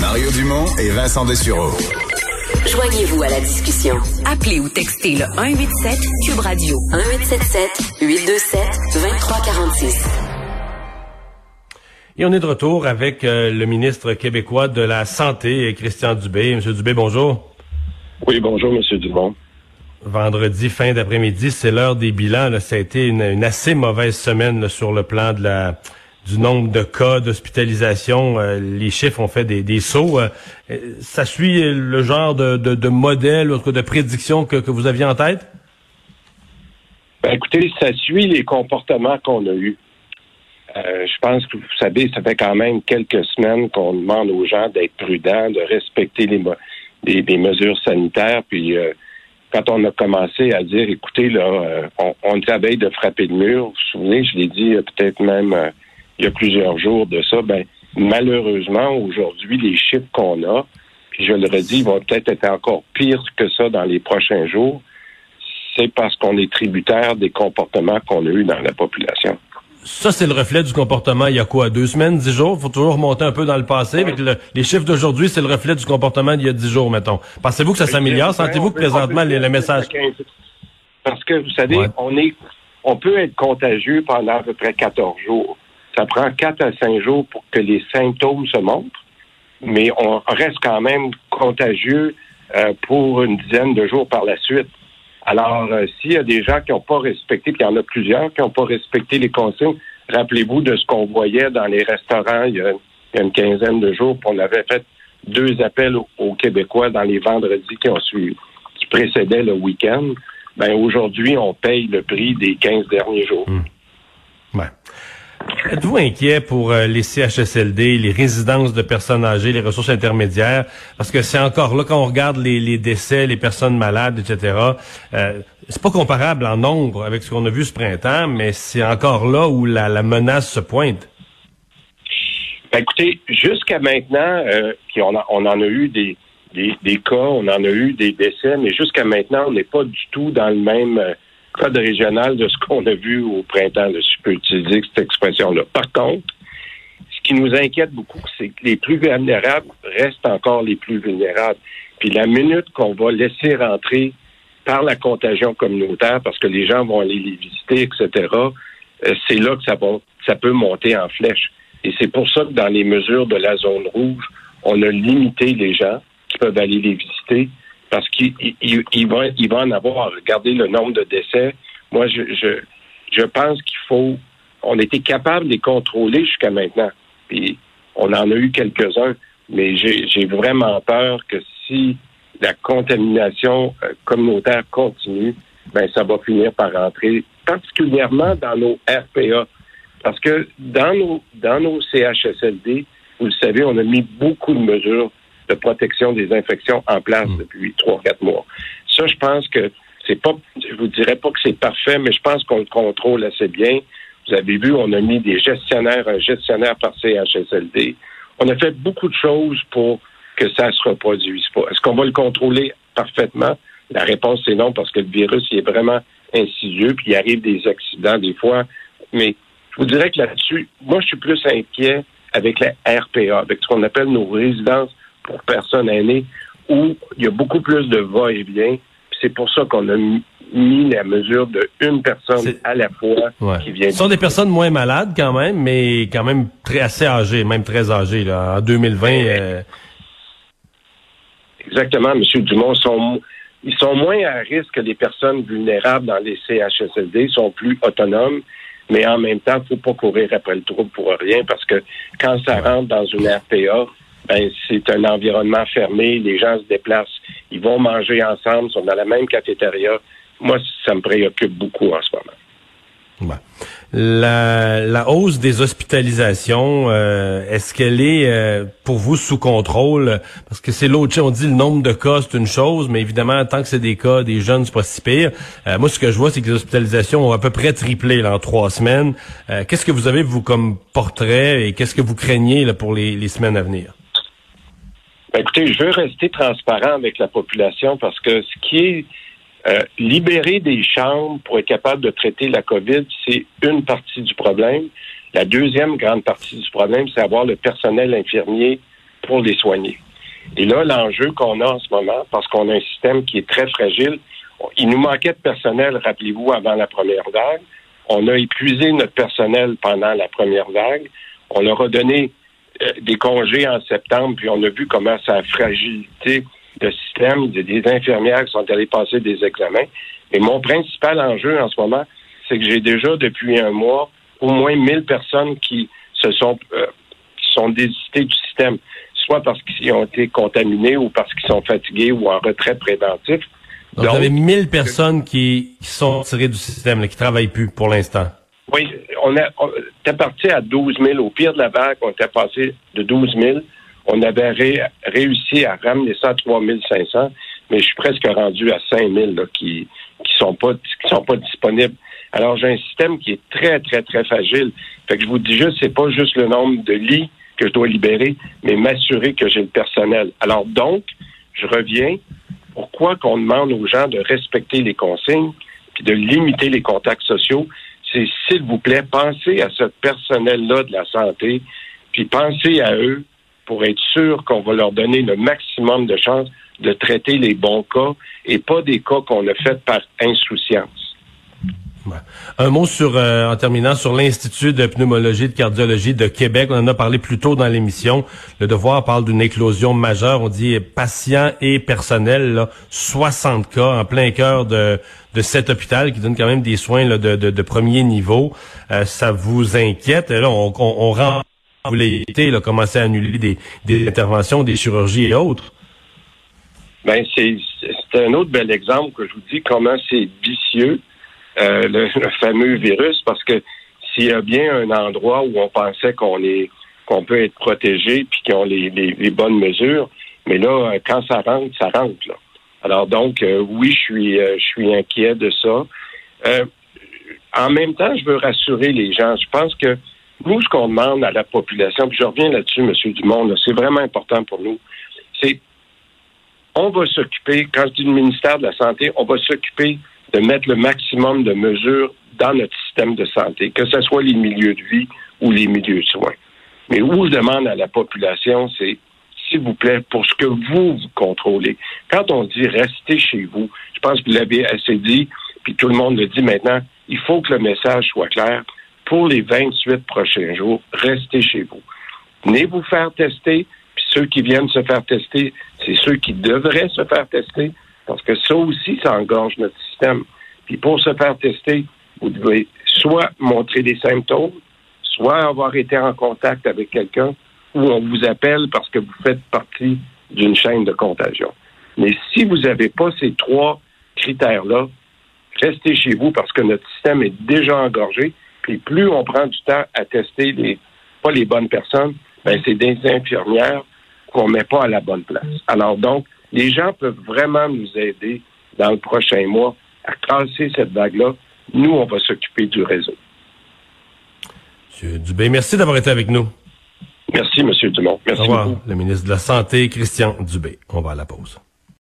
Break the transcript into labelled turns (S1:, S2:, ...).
S1: Mario Dumont et Vincent Dessureau.
S2: Joignez-vous à la discussion. Appelez ou textez le 187 Cube Radio 1877 827 2346.
S3: Et on est de retour avec euh, le ministre québécois de la Santé, Christian Dubé. Monsieur Dubé, bonjour.
S4: Oui, bonjour, Monsieur Dumont.
S3: Vendredi, fin d'après-midi, c'est l'heure des bilans. Ça a été une, assez mauvaise semaine sur le plan de la du nombre de cas d'hospitalisation. Euh, les chiffres ont fait des, sauts. Euh, ça suit le genre de, de, modèle ou de prédiction que, que vous aviez en tête?
S4: Ben, écoutez, ça suit les comportements qu'on a eus. Euh, je pense que vous savez, ça fait quand même quelques semaines qu'on demande aux gens d'être prudents, de respecter les, mesures sanitaires. Puis quand on a commencé à dire, écoutez, là, on, on est de frapper le mur, vous vous souvenez, je l'ai dit peut-être même il y a plusieurs jours de ça, ben malheureusement, aujourd'hui, les chiffres qu'on a, puis je le redis, vont peut-être être encore pires que ça dans les prochains jours, c'est parce qu'on est tributaire des comportements qu'on a eus dans la population.
S3: Ça, c'est le reflet du comportement il y a quoi, deux semaines, dix jours? Il faut toujours remonter un peu dans le passé. Avec les chiffres d'aujourd'hui, c'est le reflet du comportement d'il y a dix jours, mettons. Pensez-vous que ça s'améliore? Sentez-vous que présentement, les, le message...
S4: Parce que, vous savez, on est, on peut être contagieux pendant à peu près 14 jours. Ça prend quatre à cinq jours pour que les symptômes se montrent, mais on reste quand même contagieux euh, pour une dizaine de jours par la suite. Alors, euh, s'il y a des gens qui n'ont pas respecté, puis il y en a plusieurs qui n'ont pas respecté les consignes, rappelez-vous de ce qu'on voyait dans les restaurants il y, a, une quinzaine de jours, puis on avait fait deux appels aux, Québécois dans les vendredis qui ont suivi, qui précédaient le week-end. Ben aujourd'hui, on paye le prix des 15 derniers jours.
S3: Hmm. Êtes-vous inquiet pour euh, les CHSLD, les résidences de personnes âgées, les ressources intermédiaires? Parce que c'est encore là, quand on regarde les, décès, les personnes malades, etc., euh, c'est pas comparable en nombre avec ce qu'on a vu ce printemps, mais c'est encore là où la, menace se pointe.
S4: Ben, écoutez, jusqu'à maintenant, euh, on, on en a eu des, des, cas, on en a eu des décès, mais jusqu'à maintenant, on n'est pas du tout dans le même code régional de ce qu'on a vu au printemps, si je peux utiliser cette expression-là. Par contre, ce qui nous inquiète beaucoup, c'est que les plus vulnérables restent encore les plus vulnérables. Puis la minute qu'on va laisser rentrer par la contagion communautaire, parce que les gens vont aller les visiter, etc., euh, c'est là que ça peut monter en flèche. Et c'est pour ça que dans les mesures de la zone rouge, on a limité les gens qui peuvent aller les visiter parce qu'il il, va, il va en avoir. Regardez le nombre de décès. Moi, je, je, je pense qu'il faut. On était capable de les contrôler jusqu'à maintenant. Puis on en a eu quelques-uns, mais j'ai vraiment peur que si la contamination euh, communautaire continue, ben ça va finir par rentrer, particulièrement dans nos RPA. Parce que dans nos, dans nos CHSLD, vous le savez, on a mis beaucoup de mesures de protection des infections en place hmm. depuis trois, quatre mois. Ça, je pense que c'est pas, je vous dirais pas que c'est parfait, mais je pense qu'on le contrôle assez bien. Vous avez vu, on a mis des gestionnaires, un gestionnaire par CHSLD. On a fait beaucoup de choses pour que ça se reproduise pas. Est-ce qu'on va le contrôler parfaitement? La réponse est non, parce que le virus il est vraiment insidieux, puis il arrive des accidents des fois. Mais je vous dirais que là-dessus, moi, je suis plus inquiet avec la RPA, avec ce qu'on appelle nos résidences pour personnes aînées où il y a beaucoup plus de va-et-vient. C'est pour ça qu'on a mis la mesure de une personne à la fois qui vient.
S3: Ce sont des personnes moins malades quand même, mais quand même très assez âgées, même très âgées. Là. En 2020. Euh,
S4: Exactement, M. Dumont. Sont, ils sont moins à risque que les personnes vulnérables dans les CHSLD, ils sont plus autonomes, mais en même temps, il ne faut pas courir après le trouble pour rien parce que quand ça rentre dans une RPA, ben, c'est un environnement fermé, les gens se déplacent, ils vont manger ensemble, sont dans la même cafétéria. Moi, ça me préoccupe beaucoup en ce moment.
S3: La, hausse des hospitalisations, euh, est-ce qu'elle est, euh, pour vous sous contrôle? Parce que c'est l'autre chose, on dit le nombre de cas, c'est une chose, mais évidemment, tant que c'est des cas, des jeunes, c'est pas si pire. Euh, moi, ce que je vois, c'est que les hospitalisations ont à peu près triplé là, en trois semaines. qu'est-ce que vous avez, vous, comme portrait et qu'est-ce que vous craignez là, pour les semaines à venir?
S4: Ben, écoutez, je veux rester transparent avec la population parce que ce qui est euh, libérer des chambres pour être capable de traiter la COVID, c'est une partie du problème. La deuxième grande partie du problème, c'est avoir le personnel infirmier pour les soigner. Et là, l'enjeu qu'on a en ce moment, parce qu'on a un système qui est très fragile, il nous manquait de personnel, rappelez-vous, avant la première vague. On a épuisé notre personnel pendant la première vague. On leur a donné des congés en septembre, puis on a vu comment ça a fragilité le système. Il y a des infirmières qui sont allées passer des examens. Et mon principal enjeu en ce moment, c'est que j'ai déjà depuis un mois au moins 1000 personnes qui se sont euh, qui sont désistées du système, soit parce qu'ils ont été contaminés ou parce qu'ils sont fatigués ou en retrait préventif.
S3: Donc, vous avez 1000 personnes qui, qui sont tirées du système, là, qui travaillent plus pour l'instant.
S4: Oui, on, a, parti à 12 000. Au pire de la vague, on était passé de 12 000. On avait réussi à ramener ça à 3 500, mais je suis presque rendu à 5 000 là, qui qui sont pas qui sont pas disponibles. Alors j'ai un système qui est très très très fragile. Fait que je vous dis juste, c'est pas juste le nombre de lits que je dois libérer, mais m'assurer que j'ai le personnel. Alors donc, je reviens. Pourquoi qu'on demande aux gens de respecter les consignes puis de limiter les contacts sociaux? C'est s'il vous plaît, pensez à ce personnel-là de la santé, puis pensez à eux pour être sûr qu'on va leur donner le maximum de chances de traiter les bons cas et pas des cas qu'on a fait par insouciance.
S3: Un mot sur, euh, en terminant, sur l'Institut de pneumologie et de cardiologie de Québec. On en a parlé plus tôt dans l'émission. Le devoir parle d'une éclosion majeure. On dit patients et personnel, là, 60 cas en plein cœur de, de cet hôpital qui donne quand même des soins là, de, de, premier niveau. Euh, ça vous inquiète? Là, on, on, on rend vous commencer à annuler des, des interventions, des chirurgies et autres?
S4: Ben c'est un autre bel exemple que je vous dis comment c'est vicieux euh, le, fameux virus parce que s'il y a bien un endroit où on pensait qu'on est qu'on peut être protégé puis qu'ils ont les, les, bonnes mesures, mais là euh, quand ça rentre, ça rentre là. Alors donc euh, oui, je suis je suis inquiet de ça. en même temps, je veux rassurer les gens. Je pense que nous, ce qu'on demande à la population, puis je reviens là-dessus, M. Dumont, c'est vraiment important pour nous, c'est on va s'occuper, quand je dis le ministère de la Santé, on va s'occuper de mettre le maximum de mesures dans notre système de santé, que ce soit les milieux de vie ou les milieux de soins. Mais où je demande à la population, c'est s'il vous plaît, pour ce que vous, vous contrôlez. Quand on dit restez chez vous, je pense que vous l'avez assez dit, puis tout le monde le dit maintenant, il faut que le message soit clair. Pour les 28 prochains jours, restez chez vous. Venez vous faire tester, ceux qui viennent se faire tester, c'est ceux qui devraient se faire tester, parce que ça aussi, ça engorge notre système. Puis pour se faire tester, vous devez soit montrer des symptômes, soit avoir été en contact avec quelqu'un, ou on vous appelle parce que vous faites partie d'une chaîne de contagion. Mais si vous n'avez pas ces trois critères-là, restez chez vous parce que notre système est déjà engorgé. Puis plus on prend du temps à tester les, pas les bonnes personnes, ben c'est des infirmières, qu'on met pas à la bonne place. Alors donc, les gens peuvent vraiment nous aider dans le prochain mois à casser cette vague-là. Nous, on va s'occuper du réseau.
S3: Monsieur Dubé, merci d'avoir été avec nous.
S4: Merci, Monsieur Dumont. Merci
S3: Au revoir, le ministre de la Santé, Christian Dubé. On va à la pause.